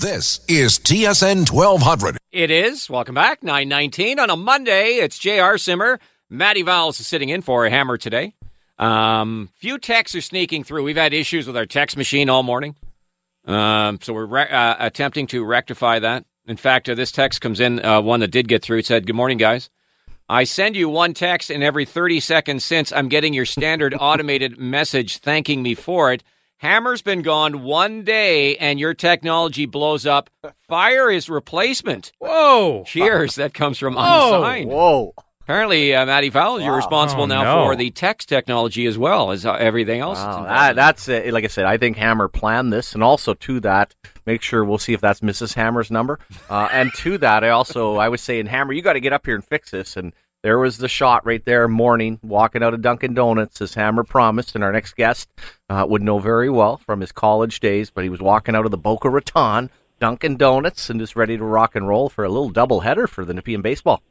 This is TSN 1200. It is. Welcome back. 919 on a Monday. It's J.R. Simmer. Matty Vowles is sitting in for a hammer today. Um, few texts are sneaking through. We've had issues with our text machine all morning. Um, so we're re- uh, attempting to rectify that. In fact, uh, this text comes in, uh, one that did get through. It said, Good morning, guys. I send you one text, and every 30 seconds since I'm getting your standard automated message thanking me for it. Hammer's been gone one day and your technology blows up. Fire is replacement. Whoa. Cheers. That comes from Whoa. Unsigned. Whoa. Apparently, uh, Matty Vowles, you're responsible Oh, now no. for the text technology as well as uh, everything else. that's Wow, that, that's it. Like I said, I think Hammer planned this, and also to that, make sure we'll see if that's Mrs. Hammer's number. Uh, and to that, I also I was saying, Hammer, you got to get up here and fix this. And there was the shot right there, morning, walking out of Dunkin' Donuts, as Hammer promised, and our next guest uh, would know very well from his college days. But he was walking out of the Boca Raton Dunkin' Donuts and just ready to rock and roll for a little doubleheader for the Nepean baseball.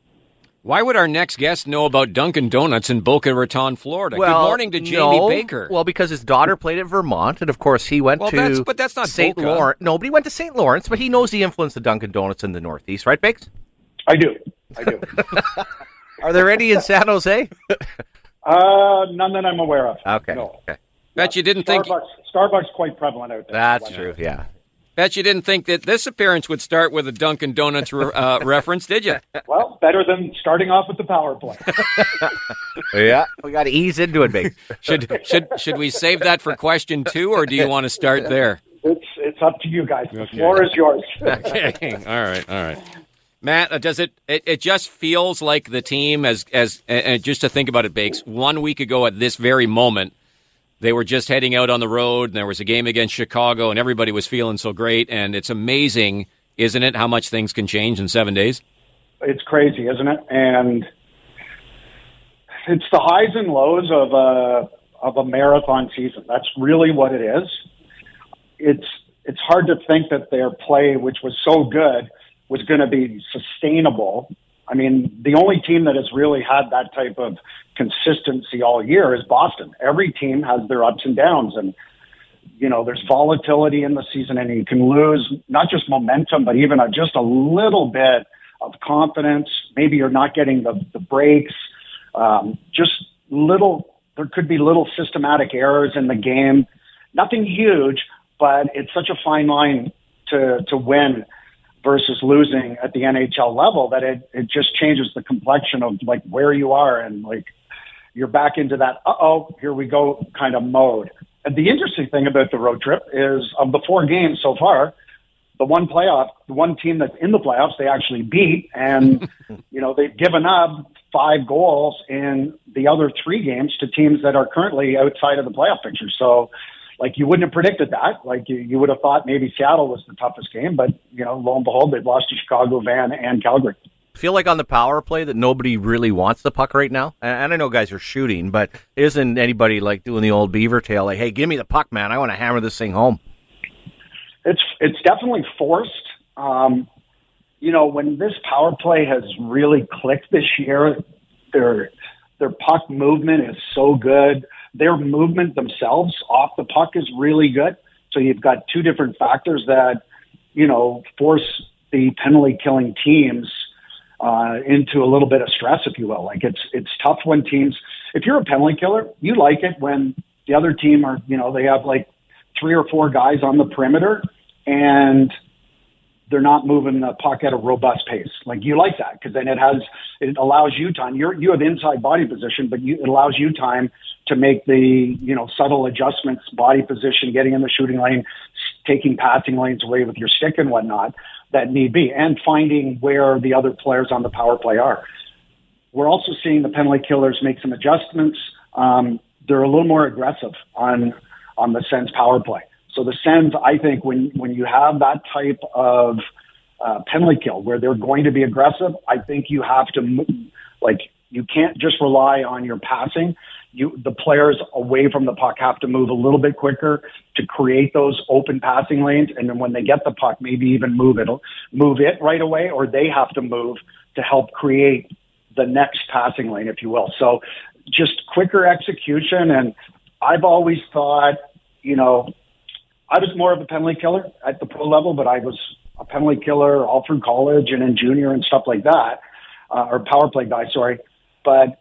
Why would our next guest know about Dunkin' Donuts in Boca Raton, Florida? Good morning to Jamie no. Baker. Well, because his daughter played at Vermont, and of course he went Well, to. that's- but that's not St. Boca. Lawrence. No, but he went to St. Lawrence, but he knows the influence of Dunkin' Donuts in the Northeast, right, Bakes? I do. I do. Are there any in San Jose? uh, none that I'm aware of. Okay. No. okay. bet you didn't think Starbucks, Starbucks quite prevalent out there. That's true. Yeah. bet you didn't think that this appearance would start with a Dunkin' Donuts re- uh, reference, did you? Well, better than starting off with the power play. Yeah. We got to ease into it, Bakes. Should should should we save that for question two, or do you want to start there? it's it's up to you guys. The floor is yours. Okay. all right. All right. Matt, uh, does it, it? It just feels like the team, as as and just to think about it, Bakes. One week ago, at this very moment, they were just heading out on the road, and there was a game against Chicago, and everybody was feeling so great. And it's amazing, isn't it, how much things can change in seven days? it's crazy, isn't it? And it's the highs and lows of a of a marathon season. That's really what it is. It's it's hard to think that their play, which was so good, was going to be sustainable. I mean, the only team that has really had that type of consistency all year is Boston. Every team has their ups and downs, and you know, there's volatility in the season, and you can lose not just momentum, but even a, just a little bit of confidence. Maybe you're not getting the, the breaks. Um, just little, there could be little systematic errors in the game. Nothing huge, but it's such a fine line to, to win versus losing at the NHL level that it, it just changes the complexion of like where you are and like you're back into that, uh oh, here we go kind of mode. And the interesting thing about the road trip is of the four games so far, the one playoff, the one team that's in the playoffs, they actually beat, and you know they've given up five goals in the other three games to teams that are currently outside of the playoff picture. So, like you wouldn't have predicted that. Like you, you would have thought maybe Seattle was the toughest game, but you know, lo and behold, they've lost to Chicago, Van, and Calgary. Feel like on the power play that nobody really wants the puck right now. And, and I know guys are shooting, but isn't anybody like doing the old beaver tail? Like, hey, give me the puck, man. I want to hammer this thing home. it's it's definitely forced. Um, you know, when this power play has really clicked this year, their their puck movement is so good. Their movement themselves off the puck is really good. So you've got two different factors that you know force the penalty killing teams uh, into a little bit of stress, if you will. Like it's it's tough when teams. If you're a penalty killer, you like it when the other team are you know they have like three or four guys on the perimeter and they're not moving the puck at a robust pace. Like you like that because then it has it allows you time. You're you have inside body position, but you, it allows you time to make the you know subtle adjustments, body position, getting in the shooting lane, taking passing lanes away with your stick and whatnot that need be, and finding where the other players on the power play are. We're also seeing the penalty killers make some adjustments. Um, they're a little more aggressive on on the Sens power play. So the Sens, I think, when when you have that type of uh, penalty kill where they're going to be aggressive, I think you have to like you can't just rely on your passing. You the players away from the puck have to move a little bit quicker to create those open passing lanes, and then when they get the puck, maybe even move it move it right away, or they have to move to help create the next passing lane, if you will. So just quicker execution. And I've always thought, you know, I was more of a penalty killer at the pro level, but I was a penalty killer all through college and in junior and stuff like that, uh, or power play guy, sorry. But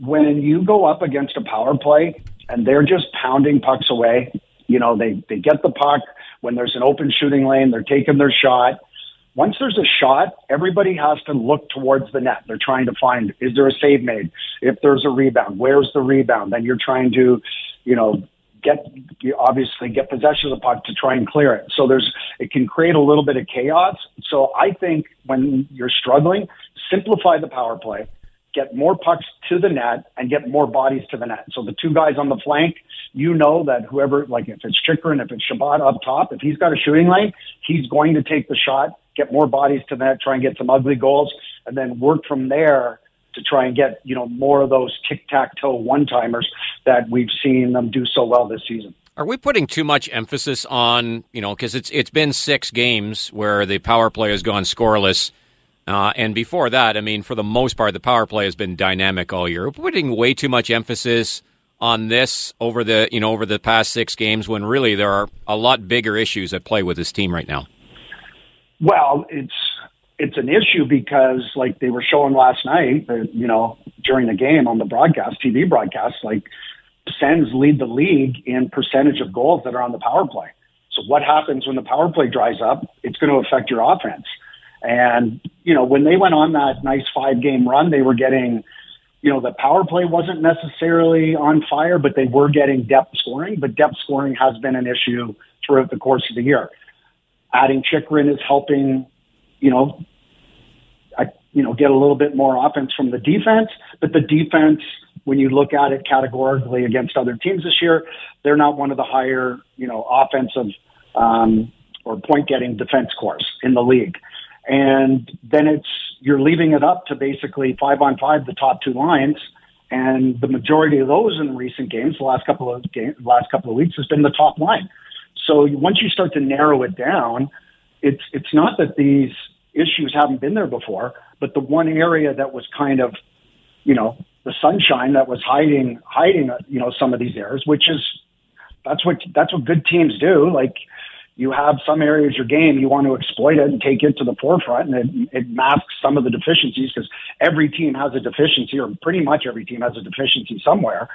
when you go up against a power play and they're just pounding pucks away, you know, they, they get the puck when there's an open shooting lane, they're taking their shot. Once there's a shot, everybody has to look towards the net. They're trying to find, is there a save made? If there's a rebound, where's the rebound? Then you're trying to, you know, get obviously get possession of the puck to try and clear it. So there's it can create a little bit of chaos. So I think when you're struggling, simplify the power play get more pucks to the net and get more bodies to the net. So the two guys on the flank, you know that whoever, like if it's Chychrun, if it's Chabot up top, if he's got a shooting lane, he's going to take the shot, get more bodies to the net, try and get some ugly goals, and then work from there to try and get, you know, more of those tic-tac-toe one-timers that we've seen them do so well this season. Are we putting too much emphasis on, you know, because it's it's been six games where the power play has gone scoreless – uh, and before that, I mean, for the most part, the power play has been dynamic all year. We're putting way too much emphasis on this over the you know over the past six games when really there are a lot bigger issues at play with this team right now. Well, it's it's an issue because like they were showing last night you know during the game on the broadcast TV broadcast like Sens lead the league in percentage of goals that are on the power play. So what happens when the power play dries up? It's going to affect your offense. And, you know, when they went on that nice five game run, they were getting, you know, the power play wasn't necessarily on fire, but they were getting depth scoring. But depth scoring has been an issue throughout the course of the year. Adding Chychrun is helping, you know, I, you know, get a little bit more offense from the defense. But the defense, when you look at it categorically against other teams this year, they're not one of the higher, you know, offensive um, or point getting defense cores in the league. And then it's, you're leaving it up to basically five on five, the top two lines. And the majority of those in recent games, the last couple of games, last couple of weeks has been the top line. So once you start to narrow it down, it's, it's not that these issues haven't been there before, but the one area that was kind of, you know, the sunshine that was hiding, hiding, you know, some of these errors, which is, that's what, that's what good teams do. Like, you have some areas of your game you want to exploit it and take it to the forefront, and it, it masks some of the deficiencies because every team has a deficiency, or pretty much every team has a deficiency somewhere.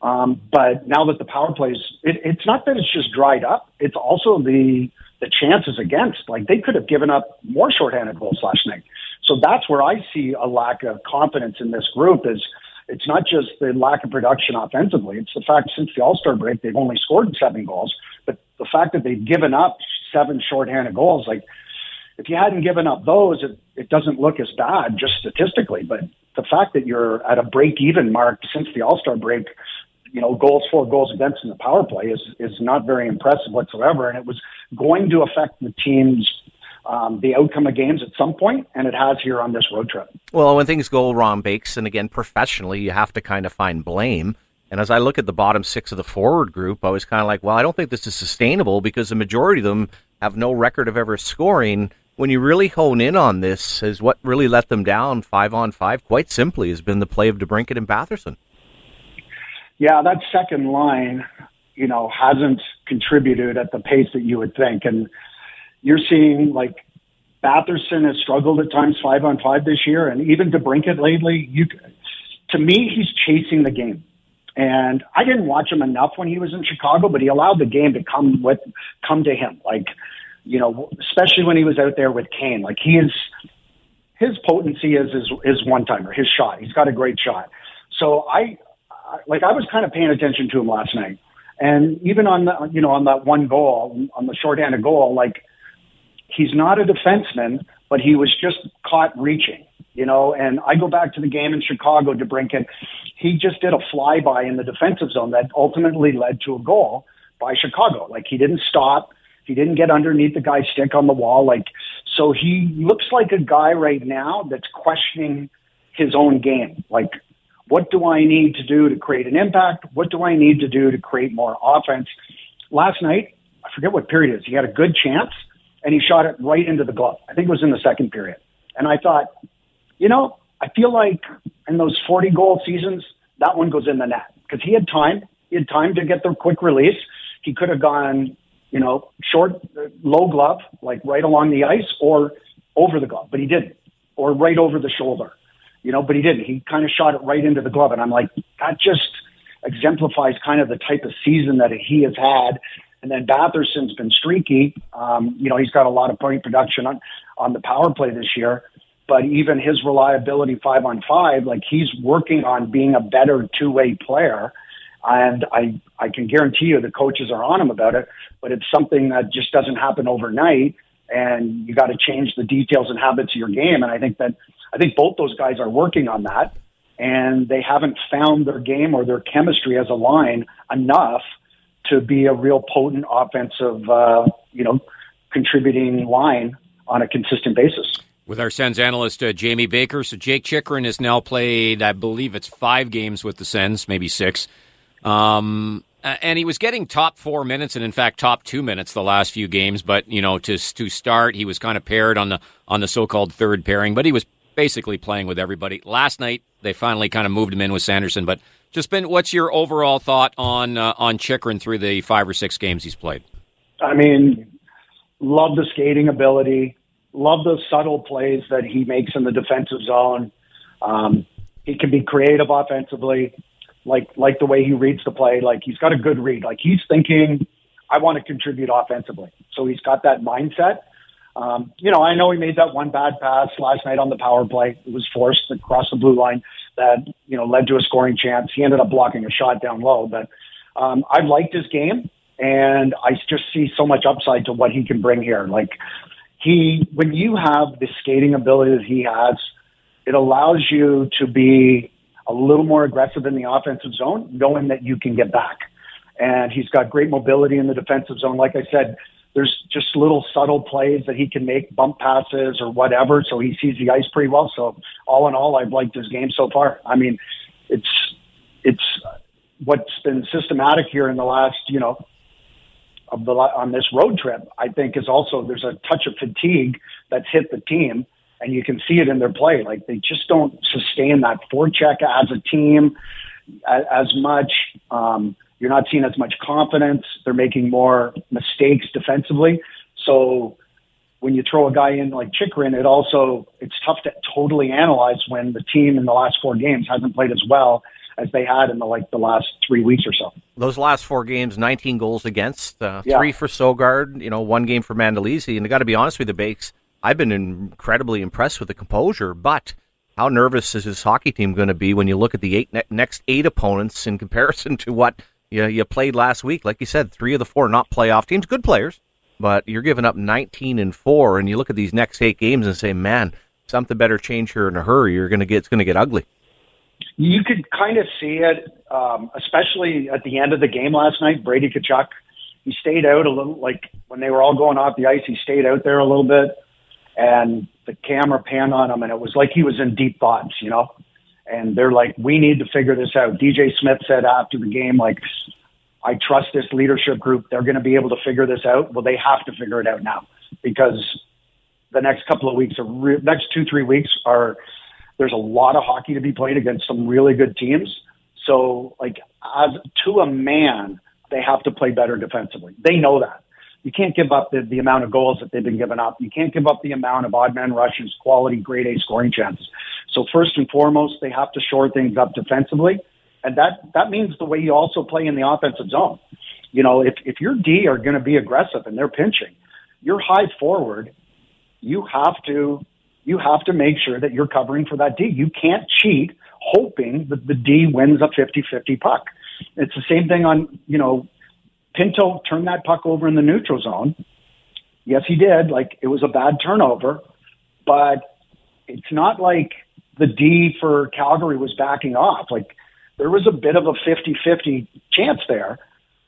Um, but now that the power plays, it, it's not that it's just dried up; it's also the the chances against. Like they could have given up more shorthanded goals last night. So that's where I see a lack of confidence in this group. Is it's not just the lack of production offensively; it's the fact since the All Star break they've only scored seven goals but the fact that they've given up seven shorthanded goals, like if you hadn't given up those, it, it doesn't look as bad just statistically. But the fact that you're at a break even mark since the All Star break, you know, goals for, goals against in the power play is is not very impressive whatsoever. And it was going to affect the team's um, the outcome of games at some point, and it has here on this road trip. Well, when things go wrong, Bakes, and again professionally, you have to kind of find blame. And as I look at the bottom six of the forward group, I was kind of like, well, I don't think this is sustainable because the majority of them have no record of ever scoring. When you really hone in on this, is what really let them down five on five, quite simply, has been the play of DeBrincat and Batherson. Yeah, that second line, you know, hasn't contributed at the pace that you would think. And you're seeing like Batherson has struggled at times five on five this year, and even DeBrincat lately. You, to me, he's chasing the game. And I didn't watch him enough when he was in Chicago, but he allowed the game to come with come to him. Like, you know, especially when he was out there with Kane. Like he is his potency is his, his one timer, his shot. He's got a great shot. So I like I was kind of paying attention to him last night. And even on the you know, on that one goal, on the shorthanded goal, like he's not a defenseman, but he was just caught reaching you know, and I go back to the game in Chicago DeBrincat. He just did a flyby in the defensive zone that ultimately led to a goal by Chicago. Like he didn't stop. He didn't get underneath the guy's stick on the wall. Like, so he looks like a guy right now that's questioning his own game. Like, what do I need to do to create an impact? What do I need to do to create more offense? Last night, I forget what period it is. He had a good chance and he shot it right into the glove. I think it was in the second period. And I thought, you know, I feel like in those 40 goal seasons, that one goes in the net because he had time. He had time to get the quick release. He could have gone you know, short, uh, low glove, like right along the ice or over the glove, but he didn't, or right over the shoulder, you know, but he didn't. He kind of shot it right into the glove. And I'm like, that just exemplifies kind of the type of season that he has had. And then Batherson's been streaky. Um, you know, he's got a lot of point production on, on the power play this year, but even his reliability five on five, like he's working on being a better two way player. And I, I can guarantee you the coaches are on him about it, but it's something that just doesn't happen overnight. And you got to change the details and habits of your game. And I think that, I think both those guys are working on that and they haven't found their game or their chemistry as a line enough to be a real potent offensive, uh, you know, contributing line on a consistent basis. With our Sens analyst uh, Jamie Baker, so Jake Chychrun has now played, I believe it's five games with the Sens, maybe six. Um, and he was getting top four minutes, and in fact, top two minutes the last few games. But you know, to to start, he was kind of paired on the on the so-called third pairing, but he was basically playing with everybody. Last night, they finally kind of moved him in with Sanderson. But just been, what's your overall thought on uh, on Chychrun through the five or six games he's played? I mean, love the skating ability. Love the subtle plays that he makes in the defensive zone. Um, he can be creative offensively like like the way he reads the play. Like he's got a good read. Like he's thinking, I want to contribute offensively. So he's got that mindset. Um, you know, I know he made that one bad pass last night on the power play. It was forced across the blue line that you know led to a scoring chance. He ended up blocking a shot down low, but um, I liked his game, and I just see so much upside to what he can bring here. Like he, when you have the skating ability that he has, it allows you to be a little more aggressive in the offensive zone, knowing that you can get back. And he's got great mobility in the defensive zone. Like I said, there's just little subtle plays that he can make, bump passes or whatever. So he sees the ice pretty well. So all in all, I've liked his game so far. I mean, it's it's what's been systematic here in the last, you know, of the on this road trip. I think is also there's a touch of fatigue that's hit the team and you can see it in their play. Like they just don't sustain that forecheck as a team as, much. Um, you're not seeing as much confidence. They're making more mistakes defensively. So when you throw a guy in like Chychrun, it also it's tough to totally analyze when the team in the last four games hasn't played as well as they had in the like the last three weeks or so. Those last four games, 19 goals against, uh, yeah. three for Sogaard, you know, one game for Mandolese. And I got to be honest with you, Bakes, I've been incredibly impressed with the composure, but how nervous is his hockey team going to be when you look at the eight ne- next eight opponents in comparison to what you, you played last week? Like you said, three of the four not playoff teams, good players, but you're giving up 19 and four, and you look at these next eight games and say, man, something better change here in a hurry. You're going to get it's going to get ugly. You could kind of see it, um, especially at the end of the game last night. Brady Tkachuk, he stayed out a little, like when they were all going off the ice, he stayed out there a little bit and the camera panned on him and it was like he was in deep thoughts, you know? And they're like, we need to figure this out. DJ Smith said after the game, like, I trust this leadership group. They're going to be able to figure this out. Well, they have to figure it out now because the next couple of weeks, are re- next two, three weeks are, there's a lot of hockey to be played against some really good teams. So, like, as to a man, they have to play better defensively. They know that you can't give up the, the amount of goals that they've been giving up. You can't give up the amount of odd man rushes, quality grade A scoring chances. So first and foremost, they have to shore things up defensively. And that, that means the way you also play in the offensive zone. You know, if, if your D are going to be aggressive and they're pinching, your high forward, you have to, you have to make sure that you're covering for that D. You can't cheat hoping that the D wins a 50-50 puck. It's the same thing on, you know, Pinto turned that puck over in the neutral zone. Yes, he did. Like it was a bad turnover, but it's not like the D for Calgary was backing off. Like there was a bit of a 50-50 chance there.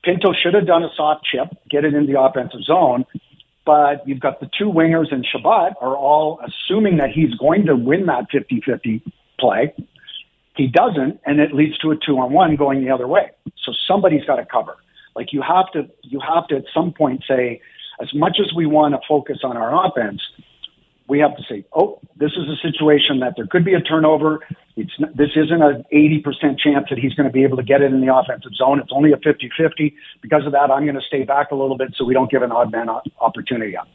Pinto should have done a soft chip, get it in the offensive zone, but you've got the two wingers and Chabot are all assuming that he's going to win that 50-50 play. He doesn't, and it leads to a two-on-one going the other way. So somebody's got to cover. Like you have to, you have to at some point say, as much as we want to focus on our offense, we have to say, oh, this is a situation that there could be a turnover. It's, this isn't an 80% chance that he's going to be able to get it in the offensive zone. It's only a 50-50. Because of that, I'm going to stay back a little bit so we don't give an odd man opportunity up.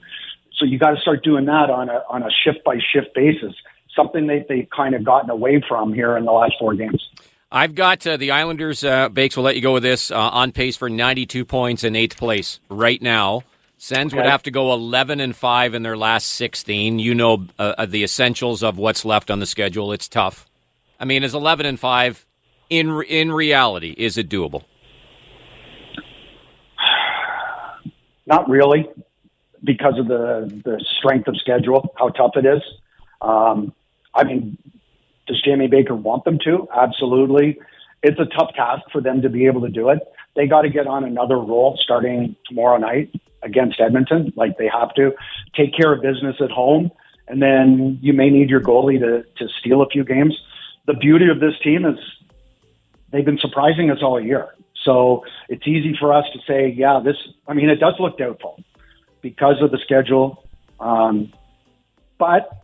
So you got to start doing that on a on a shift by shift basis. Something that they've kind of gotten away from here in the last four games. I've got uh, the Islanders. Uh, Bakes will let you go with this uh, on pace for 92 points in eighth place right now. Sens okay. would have to go 11 and five in their last 16. You know uh, uh, the essentials of what's left on the schedule. It's tough. I mean, is 11 and five in in reality is it doable? Not really because of the the strength of schedule, how tough it is. Um, I mean, does Jamie Baker want them to? Absolutely. It's a tough task for them to be able to do it. They got to get on another roll starting tomorrow night against Edmonton, like they have to. Take care of business at home, and then you may need your goalie to to steal a few games. The beauty of this team is they've been surprising us all year. So it's easy for us to say, yeah, this. I mean, it does look doubtful because of the schedule. Um, but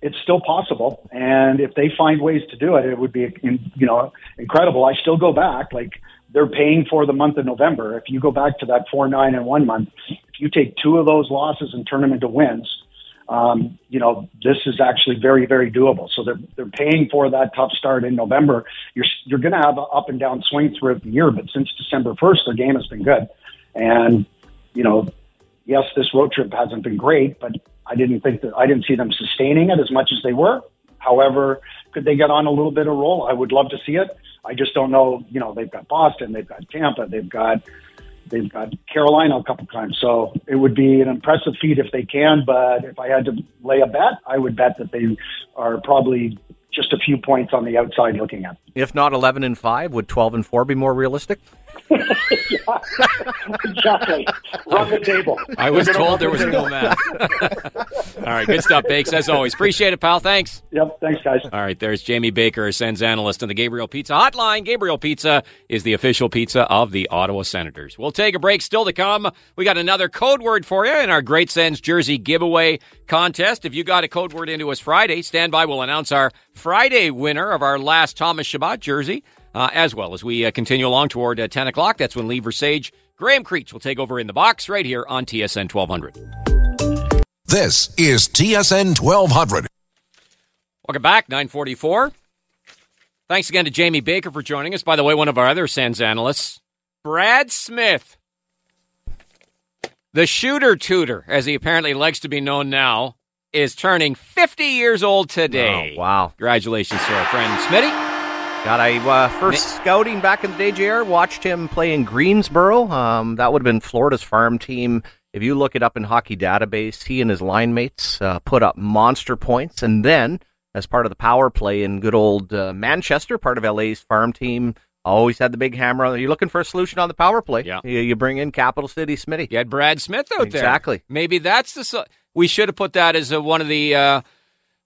it's still possible. And if they find ways to do it, it would be, you know, incredible. I still go back, like they're paying for the month of November. If you go back to that four, nine and one month, if you take two of those losses and turn them into wins, um, you know, this is actually very, very doable. So they're, they're paying for that tough start in November. You're, you're going to have an up and down swing throughout the year, but since December 1st, their game has been good. And, you know, yes, this road trip hasn't been great, but I didn't think that I didn't see them sustaining it as much as they were. However, could they get on a little bit of roll? I would love to see it. I just don't know. You know, they've got Boston, they've got Tampa, they've got they've got Carolina a couple times. So it would be an impressive feat if they can. But if I had to lay a bet, I would bet that they are probably just a few points on the outside looking at. If not 11 and 5, would 12 and 4 be more realistic? Exactly. Run the table. I was told there was no math. All right, good stuff, Bakes. As always, appreciate it, pal. Thanks. Yep, thanks, guys. All right, there's Jamie Baker, Sens analyst on the Gabriel Pizza Hotline. Gabriel Pizza is the official pizza of the Ottawa Senators. We'll take a break. Still to come, we got another code word for you in our Great Sens jersey giveaway contest. If you got a code word into us Friday, stand by. We'll announce our Friday winner of our last Thomas Chabot jersey uh, as well as we uh, continue along toward uh, 10 o'clock. That's when Lee Versage, Graham Creech will take over in the box right here on TSN 1200. This is TSN 1200. Welcome back, 944. Thanks again to Jamie Baker for joining us. By the way, one of our other Sens analysts, Brad Smith, the shooter tutor, as he apparently likes to be known now, is turning 50 years old today. Oh, wow. Congratulations to our friend Smitty. God, I uh, first scouting back in the day, JR, watched him play in Greensboro. Um, that would have been Florida's farm team. If you look it up in Hockey Database, he and his line mates uh, put up monster points. And then, as part of the power play in good old uh, Manchester, part of LA's farm team, always had the big hammer. On. You're looking for a solution on the power play. Yeah. You, you bring in Capital City Smitty. You had Brad Smith out exactly. there. Exactly. Maybe that's the. we should have put that as a, one of the uh,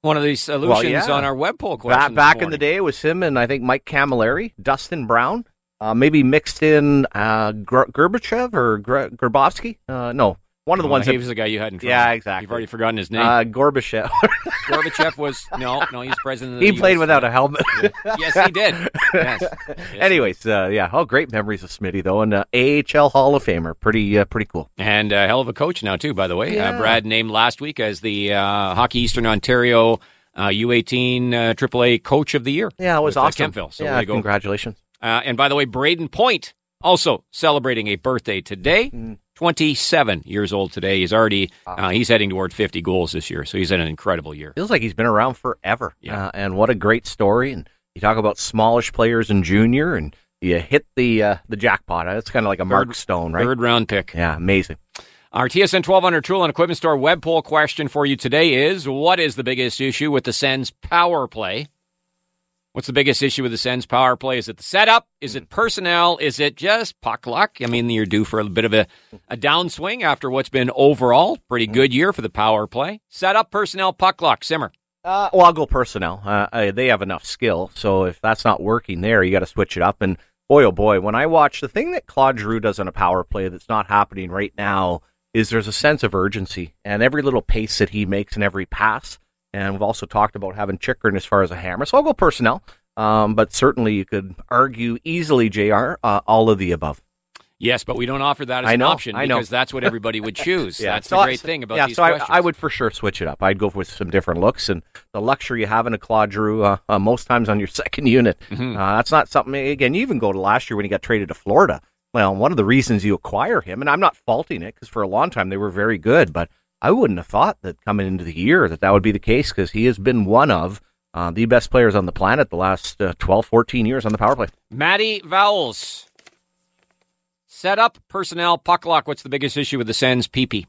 one of these solutions well, yeah. on our web poll question. Back, back in the day, it was him and I think Mike Camilleri, Dustin Brown, uh, maybe mixed in uh, Gorbachev or Grabowski. Uh, no, one of the oh, ones. He that, was the guy you had in front. Yeah, exactly. You've already forgotten his name. Uh, Gorbachev. Gorbachev was no, no. He's president. he US. played without a helmet. yes, he did. Yes. yes Anyways, uh, yeah. Oh, great memories of Smitty though, and uh, AHL Hall of Famer. Pretty, uh, pretty cool. And a hell of a coach now too. By the way, uh, yeah. Brad named last week as the uh, Hockey Eastern Ontario uh, U18 uh, AAA Coach of the Year. Yeah, it was with, awesome. Uh, So yeah, congratulations. Uh, and by the way, Brayden Point also celebrating a birthday today. Mm. 27 years old today. He's already uh, he's heading toward 50 goals this year, so he's had an incredible year. Feels like he's been around forever. Yeah. Uh, and what a great story. And you talk about smallish players in junior, and you hit the uh, the jackpot. It's kind of like a third, Mark Stone, right? Third round pick. Yeah, amazing. Our TSN 1200 Tool and Equipment Store web poll question for you today is What is the biggest issue with the Sens power play? What's the biggest issue with the Sens power play? Is it the setup? Is it personnel? Is it just puck luck? I mean, you're due for a bit of a, a downswing after what's been overall pretty good year for the power play. Setup, personnel, puck luck. Simmer. Uh, well, I'll go personnel. Uh, they have enough skill, so if that's not working there, you got to switch it up. And boy, oh boy, when I watch the thing that Claude Giroux does on a power play that's not happening right now is there's a sense of urgency, and every little pace that he makes and every pass and we've also talked about having Chychrun as far as a hammer. So I'll go personnel, um, but certainly you could argue easily, Jr. Uh, all of the above. Yes, but we don't offer that as I an know, option I know. because that's what everybody would choose. That's so the I- great thing about yeah, these so I, questions. I would for sure switch it up. I'd go with some different looks and the luxury you have in a Claude Giroux uh, uh, most times on your second unit. Mm-hmm. Uh, that's not something. Again, you even go to last year when he got traded to Florida. Well, one of the reasons you acquire him, and I'm not faulting it because for a long time they were very good, but I wouldn't have thought that coming into the year that that would be the case because he has been one of uh, the best players on the planet the last uh, 12, 14 years on the power play. Matty Vowles. Set up, personnel, puck lock. What's the biggest issue with the Sens? PP.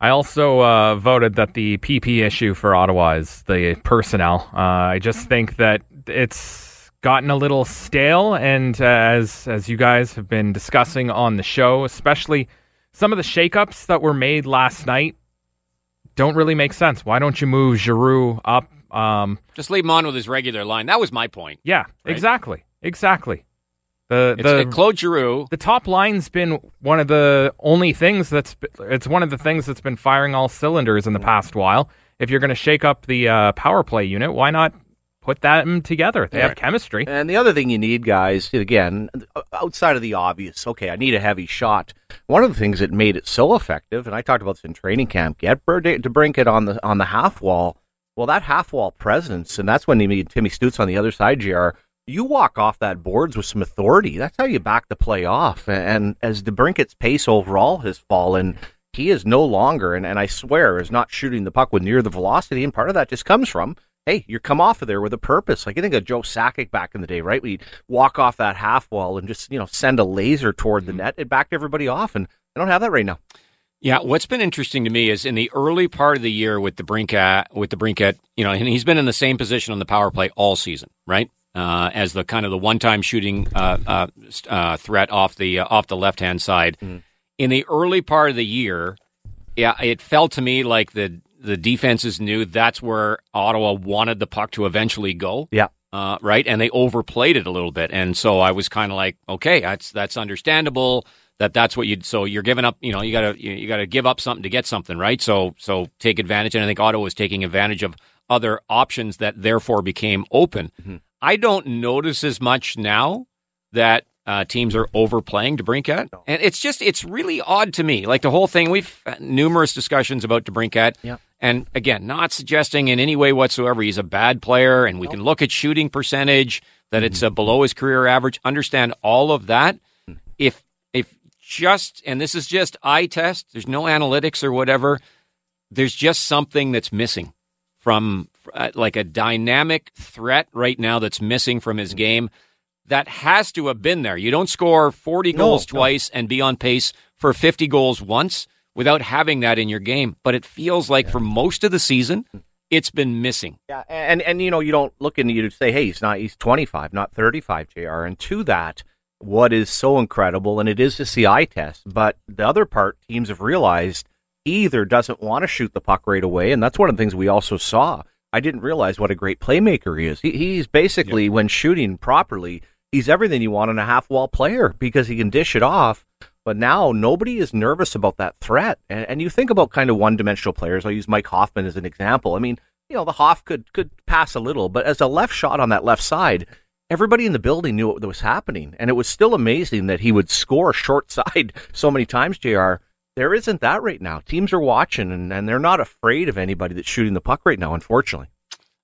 I also uh, voted that the PP issue for Ottawa is the personnel. Uh, I just think that it's gotten a little stale, and uh, as as you guys have been discussing on the show, especially some of the shakeups that were made last night, don't really make sense. Why don't you move Giroux up? Um, Just leave him on with his regular line. That was my point. yeah, Right. exactly, exactly. The It's the Claude Giroux. the top line's been one of the only things that's it's one of the things that's been firing all cylinders in the past while. If you're going to shake up the uh, power play unit, why not put them together? They have chemistry. And the other thing you need, guys, again, outside of the obvious, okay, I need a heavy shot. One of the things that made it so effective, and I talked about this in training camp, get DeBrincat on the on the half wall. Well, that half wall presence, and that's when you meet Timmy Stutz on the other side, Gr. You walk off that boards with some authority. That's how you back the play off. And as DeBrincat's pace overall has fallen, he is no longer, and, and I swear, is not shooting the puck with near the velocity. And part of that just comes from hey, you come off of there with a purpose. Like you think of Joe Sakic back in the day, right? We'd walk off that half wall and just, you know, send a laser toward the net. It backed everybody off. And I don't have that right now. Yeah, what's been interesting to me is in the early part of the year with DeBrincat, with DeBrincat, you know, and he's been in the same position on the power play all season, right? Uh, as the kind of the one-time shooting uh, uh, uh, threat off the uh, off the left-hand side. In the early part of the year, yeah, it felt to me like the the defenses knew that's where Ottawa wanted the puck to eventually go. Yeah. Uh, right, and they overplayed it a little bit, and so I was kind of like, okay, that's that's understandable that that's what you'd So you're giving up, you know, you gotta you, you gotta give up something to get something, right? So so take advantage, and I think Ottawa was taking advantage of other options that therefore became open. I don't notice as much now that uh, teams are overplaying DeBrincat, and it's just it's really odd to me. Like the whole thing, we've had numerous discussions about DeBrincat, Yeah. And again, not suggesting in any way whatsoever he's a bad player, and we can look at shooting percentage that it's uh, below his career average. Understand all of that. If if just and this is just eye test, there's no analytics or whatever. There's just something that's missing from uh, like a dynamic threat right now that's missing from his game that has to have been there. You don't score 40 No, goals no. twice and be on pace for 50 goals once without having that in your game. But it feels like for most of the season, hmm. it's been missing. Yeah, and and you know you don't look and you say, hey, he's not he's 25, not 35, Jr. And to that, what is so incredible, and it is the eye test. But the other part, teams have realized either doesn't want to shoot the puck right away, and that's one of the things we also saw. I didn't realize what a great playmaker he is. He, he's basically when shooting properly, he's everything you want in a half wall player because he can dish it off. But now nobody is nervous about that threat. And, and you think about kind of one dimensional players. I'll use Mike Hoffman as an example. I mean, you know, the Hoff could could pass a little, but as a left shot on that left side, everybody in the building knew what was happening. And it was still amazing that he would score short side so many times, JR. There isn't that right now. Teams are watching and, and they're not afraid of anybody that's shooting the puck right now, unfortunately.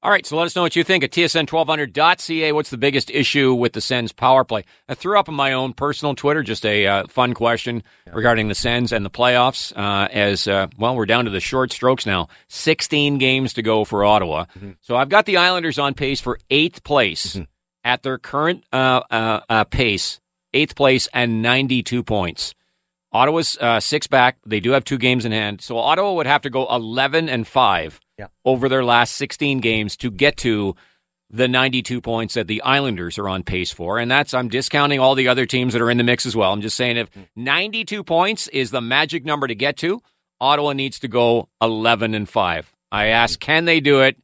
All right, so let us know what you think at tsn1200.ca. What's the biggest issue with the Sens power play? I threw up on my own personal Twitter just a uh, fun question regarding the Sens and the playoffs. Uh, as uh, well, we're down to the short strokes now. 16 games to go for Ottawa. So I've got the Islanders on pace for eighth place at their current uh, uh, uh, pace, eighth place and 92 points. Ottawa's uh, six back. They do have two games in hand. So Ottawa would have to go 11 and 5 Yeah. over their last 16 games to get to the 92 points that the Islanders are on pace for. And that's, I'm discounting all the other teams that are in the mix as well. I'm just saying if hmm. 92 points is the magic number to get to, Ottawa needs to go 11 and 5. I ask, hmm. can they do it?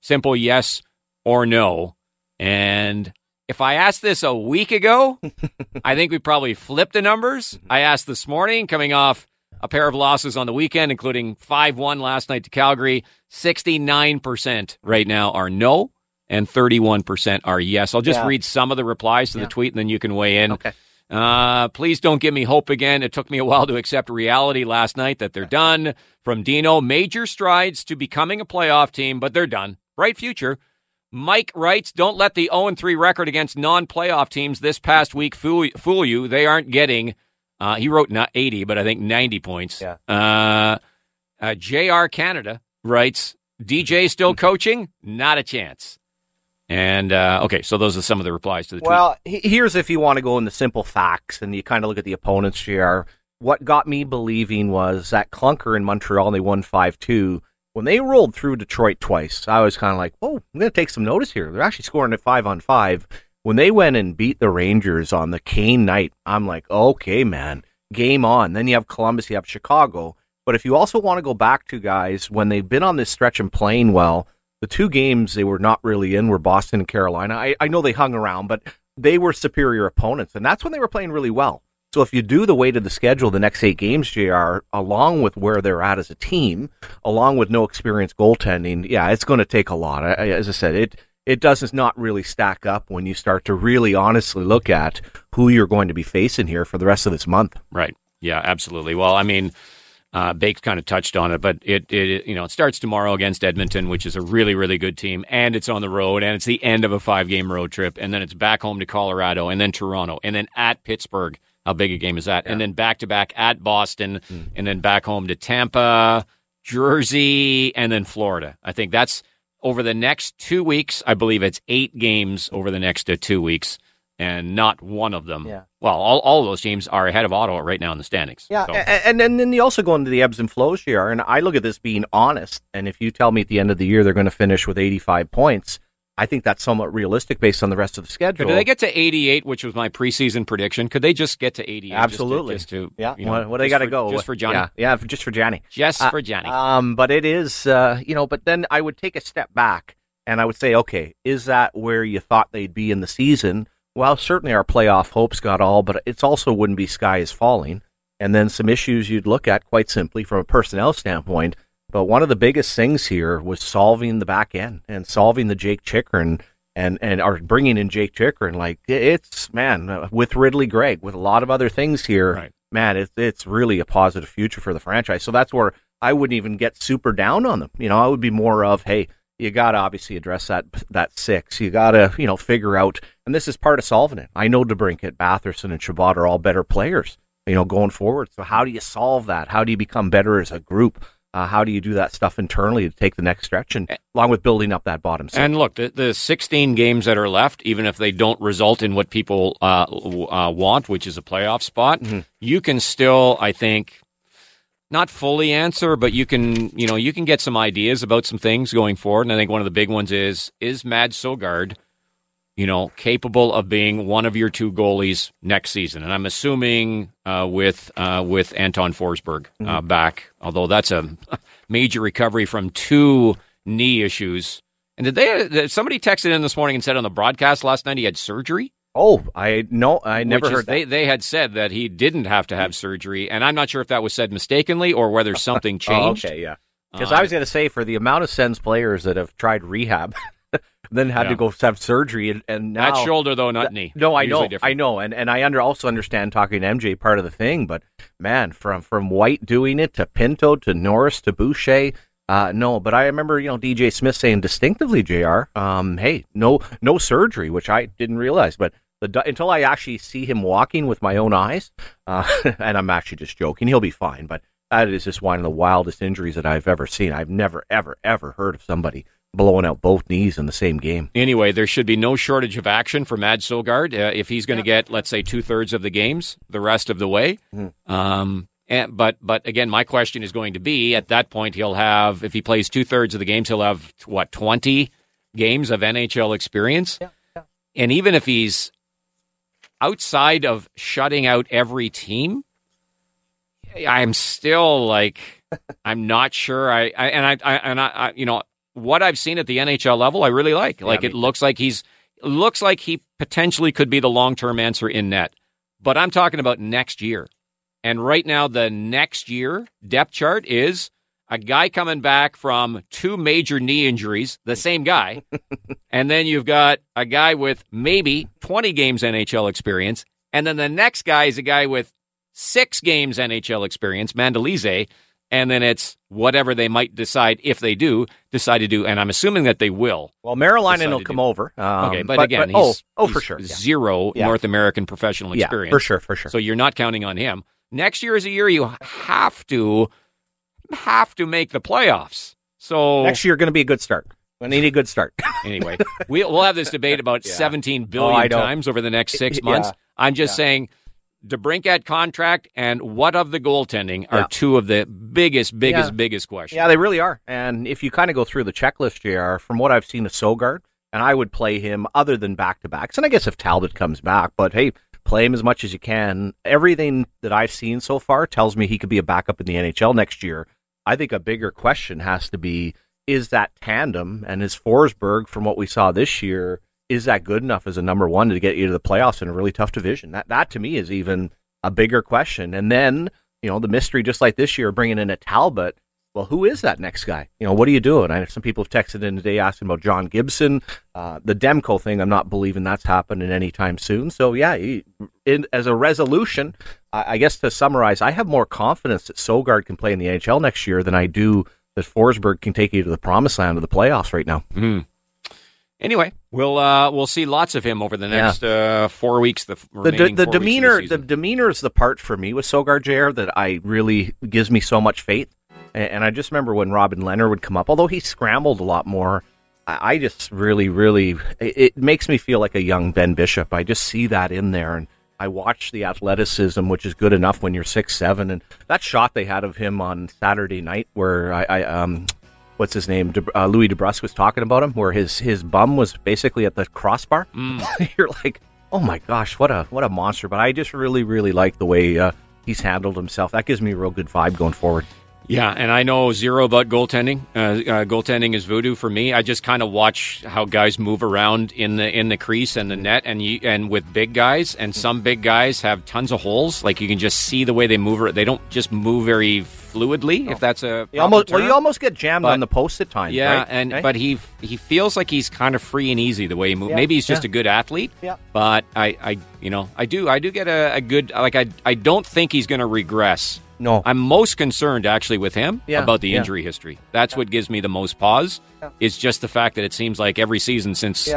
Simple yes or no. And if I asked this a week ago, I think we probably flipped the numbers. Mm-hmm. I asked this morning, coming off a pair of losses on the weekend, including 5 1 last night to Calgary. 69% right now are no, and 31% are yes. I'll just Yeah. read some of the replies to the tweet, and then you can weigh in. Okay. Uh, please don't give me hope again. It took me a while to accept reality last night that they're done. From Dino, major strides to becoming a playoff team, but they're done. Bright future. Mike writes, don't let the 0 3 record against non playoff teams this past week fool, fool you. They aren't getting, uh, he wrote not 80, but I think 90 points. Yeah. Uh, uh, JR Canada writes, DJ still coaching? Not a chance. And, uh, okay, so those are some of the replies to the tweet. Well, here's if you want to go into simple facts and you kind of look at the opponents, here. What got me believing was that clunker in Montreal and they won 5 2. When they rolled through Detroit twice, I was kind of like, oh, I'm going to take some notice here. They're actually scoring at 5 on 5. When they went and beat the Rangers on the Kane night, I'm like, okay, man, game on. Then you have Columbus, you have Chicago. But if you also want to go back to guys, when they've been on this stretch and playing well, the two games they were not really in were Boston and Carolina. I, I know they hung around, but they were superior opponents, and that's when they were playing really well. So if you do the weight of the schedule, the next eight games, JR, along with where they're at as a team, along with no experienced goaltending, yeah, it's going to take a lot. I- as I said, it it does not really stack up when you start to really honestly look at who you're going to be facing here for the rest of this month. Right. Yeah, absolutely. Well, I mean, uh, Bake kind of touched on it, but it, it, you know, it starts tomorrow against Edmonton, which is a really, really good team, and it's on the road, and it's the end of a five-game road trip, and then it's back home to Colorado, and then Toronto, and then at Pittsburgh. How big a game is that? And then back to back at Boston, and then back home to Tampa, Jersey, and then Florida. I think that's over the next two weeks. I believe it's eight games over the next uh, two weeks, and not one of them. Yeah. Well, all, all of those teams are ahead of Ottawa right now in the standings. Yeah, So- and, and then you also go into the ebbs and flows here. And I look at this being honest. And if you tell me at the end of the year they're going to finish with 85 points, I think that's somewhat realistic based on the rest of the schedule. Could they get to 88, which was my preseason prediction? Could they just get to 88? just to- Absolutely. Just to, yeah, you know, what, what they got to go Just for Johnny. Yeah, yeah, just for Johnny. Just Uh, for Johnny. Um, but it is, uh, you know, but then I would take a step back and I would say, okay, is that where you thought they'd be in the season? Well, certainly our playoff hopes got all, but it's also wouldn't be sky is falling. And then some issues you'd look at quite simply from a personnel standpoint. But one of the biggest things here was solving the back end and solving the Jake Chychrun and and are bringing in Jake Chychrun. Like it's man uh, with Ridly Greig with a lot of other things here Right. man, it's it's really a positive future for the franchise. So that's where I wouldn't even get super down on them. You know, I would be more of, hey, you got to obviously address that that six. You got to you know figure out, and this is part of solving it. I know DeBrincat, Batherson, and Chabot are all better players. You know, going forward. So how do you solve that? How do you become better as a group? Uh, how do you do that stuff internally to take the next stretch, and along with building up that bottom six? And look, the, the 16 games that are left, even if they don't result in what people uh, uh, want, which is a playoff spot, Mm-hmm. you can still, I think, not fully answer, but you can, you know, you can get some ideas about some things going forward. And I think one of the big ones is is Mad Sogaard, you know, capable of being one of your two goalies next season? And I'm assuming uh, with uh, with Anton Forsberg uh, back, although that's a major recovery from two knee issues. And did they? Somebody texted in this morning and said on the broadcast last night he had surgery. oh, I no, I never Which is- heard that. They they had said that he didn't have to have surgery, and I'm not sure if that was said mistakenly or whether something changed. Oh, okay, yeah. Because Uh, I was going to say, for the amount of Sens players that have tried rehab, then had Yeah. to go have surgery, and, and now That shoulder though, not knee. No, I know, different. I know, and and I under also understand talking to MJ part of the thing, but man, from from White doing it to Pinto to Norris to Boucher. Uh, no, but I remember, you know, DJ Smith saying distinctively, Jr. Um, hey, no, no surgery, which I didn't realize, but the until I actually see him walking with my own eyes, uh, and I'm actually just joking, he'll be fine. But that is just one of the wildest injuries that I've ever seen. I've never, ever, ever heard of somebody blowing out both knees in the same game. Anyway, there should be no shortage of action for Mad Sogaard uh, if he's going to get, let's say, two thirds of the games the rest of the way. Mm-hmm. Um, and, but but again, my question is going to be: at that point, he'll have if he plays two thirds of the games, he'll have what twenty games of NHL experience. And even if he's outside of shutting out every team, I'm still like I'm not sure. I, I and I, I and I, I you know what I've seen at the NHL level, I really like. Like me it looks like he's looks like he potentially could be the long term answer in net. But I'm talking about next year. And right now, the next year depth chart is a guy coming back from two major knee injuries, the same guy. and then you've got a guy with maybe 20 games NHL experience. And then the next guy is a guy with six games NHL experience, Mandolese. And then it's whatever they might decide if they do decide to do. And I'm assuming that they will. Well, Decide will come over. Um, Okay, but, again, oh, he's, oh, he's for sure. Zero Yeah. North American professional Yeah, experience. for sure, for sure. So you're not counting on him. Next year is a year you have to have to make the playoffs. So Next year, going to be a good start. We need a good start. anyway, we, we'll have this debate about Yeah. 17 Oh, billion times over the next six months. I'm just saying. DeBrincat contract and what of the goaltending are Yeah. two of the biggest, biggest, Yeah. biggest questions. Yeah, they really are. And if you kind of go through the checklist, JR, from what I've seen of Sogaard, and I would play him other than back to backs. And I guess if Talbot comes back, but hey, play him as much as you can. Everything that I've seen so far tells me he could be a backup in the NHL next year. I think a bigger question has to be is that tandem and is Forsberg, from what we saw this year, is that good enough as a number one to get you to the playoffs in a really tough division? That that to me is even a bigger question. And then, you know, the mystery, just like this year, bringing in a Talbot. Well, who is that next guy? You know, what are you doing? I know some people have texted in today asking about John Gibson. Uh, the Demko thing, I'm not believing that's happening anytime soon. So, yeah, he, in, as a resolution, I, I guess to summarize, I have more confidence that Sogaard can play in the NHL next year than I do that Forsberg can take you to the promised land of the playoffs right now. Mhm. Anyway, we'll uh, we'll see lots of him over the next uh, four weeks. The, the, remaining the four weeks of demeanor the, season. demeanor is the part for me with Sogaard Jair that I really gives me so much faith. And, and I just remember when Robin Lehner would come up, although he scrambled a lot more. I, I just really, really it, it makes me feel like a young Ben Bishop. I just see that in there, and I watch the athleticism, which is good enough when you're six seven. And that shot they had of him on Saturday night, where I, I um. What's his name? De, uh, Louis DeBrusk was talking about him, where his his bum was basically at the crossbar. You're like, oh my gosh, what a what a monster! But I just really really like the way uh, he's handled himself. That gives me a real good vibe going forward. Yeah, and I know zero about goaltending. Uh, uh, goaltending is voodoo for me. I just kind of watch how guys move around in the in the crease and the net, and you, and with big guys, and some big guys have tons of holes. Like you can just see the way they move. They don't just move very fluidly, if oh. that's a You almost, proper well, you almost get jammed But- on the post at times. Yeah, right? and Right? but he he feels like he's kind of free and easy the way he moves. Yeah, Maybe he's just yeah. a good athlete. Yeah. But I, I you know I do I do get a, a good like I I don't think he's going to regress. no, I'm most concerned actually with him Yeah, about the injury history. That's what gives me the most pause. Is just the fact that it seems like every season since.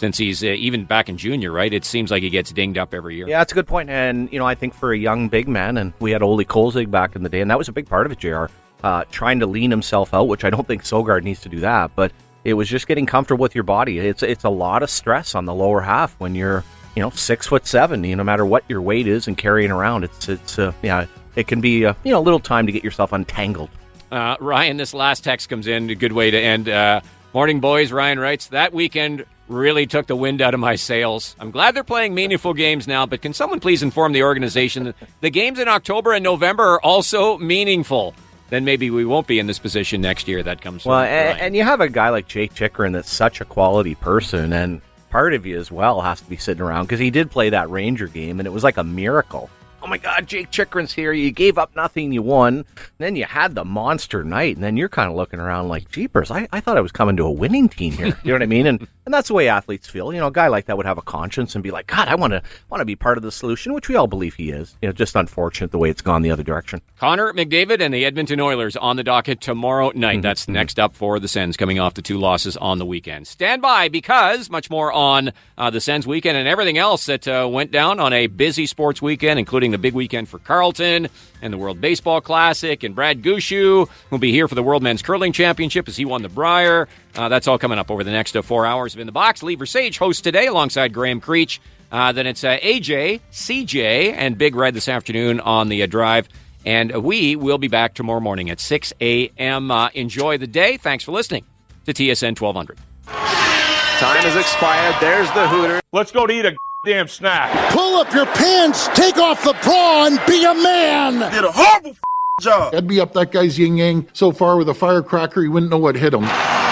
Since he's uh, even back in junior, right? It seems like he gets dinged up every year. Yeah, that's a good point. And, you know, I think for a young big man, and we had Ole Kolzig back in the day, and that was a big part of it, JR, uh, trying to lean himself out, which I don't think Sogaard needs to do that, but it was just getting comfortable with your body. It's it's a lot of stress on the lower half when you're, you know, six foot seven, you know, no matter what your weight is and carrying around. It's, it's uh, yeah, it can be, uh, you know, a little time to get yourself untangled. Uh, Ryan, this last text comes in. A good way to end. Uh, Morning, boys. Ryan writes that weekend really took the wind out of my sails. I'm glad they're playing meaningful games now, but can someone please inform the organization that the games in October and November are also meaningful? Then maybe we won't be in this position next year. That comes Well, and, and you have a guy like Jake Chychrun that's such a quality person, and part of you as well has to be sitting around because he did play that Ranger game, and it was like a miracle. Oh my God, Jake Chychrun's here! You gave up nothing, you won. And then you had the monster night, and then you're kind of looking around like, "Jeepers! I, I thought I was coming to a winning team here." You know what I mean? And and that's the way athletes feel. You know, a guy like that would have a conscience and be like, "God, I want to want to be part of the solution," which we all believe he is. You know, just unfortunate the way it's gone the other direction. Connor McDavid and the Edmonton Oilers on the docket tomorrow night. Mm-hmm. That's next up for the Sens coming off the two losses on the weekend. Stand by because much more on uh, the Sens weekend and everything else that uh, went down on a busy sports weekend, including the big weekend for Carleton and the World Baseball Classic and Brad Gushue will be here for the World Men's Curling Championship as he won the Brier. Uh, that's all coming up over the next uh, four hours of In the Box. Lee Versage hosts today alongside Graham Creech. Uh, then it's uh, AJ, CJ, and Big Red this afternoon on the uh, drive. And we will be back tomorrow morning at 6 a.m. Uh, enjoy the day. Thanks for listening to TSN 1200. Time has expired. There's the Hooter. Let's go to eat a damn snack. Pull up your pants, take off the bra, and be a man. Did a horrible job. I'd be up that guy's yin yang so far with a firecracker he wouldn't know what hit him.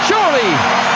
Surely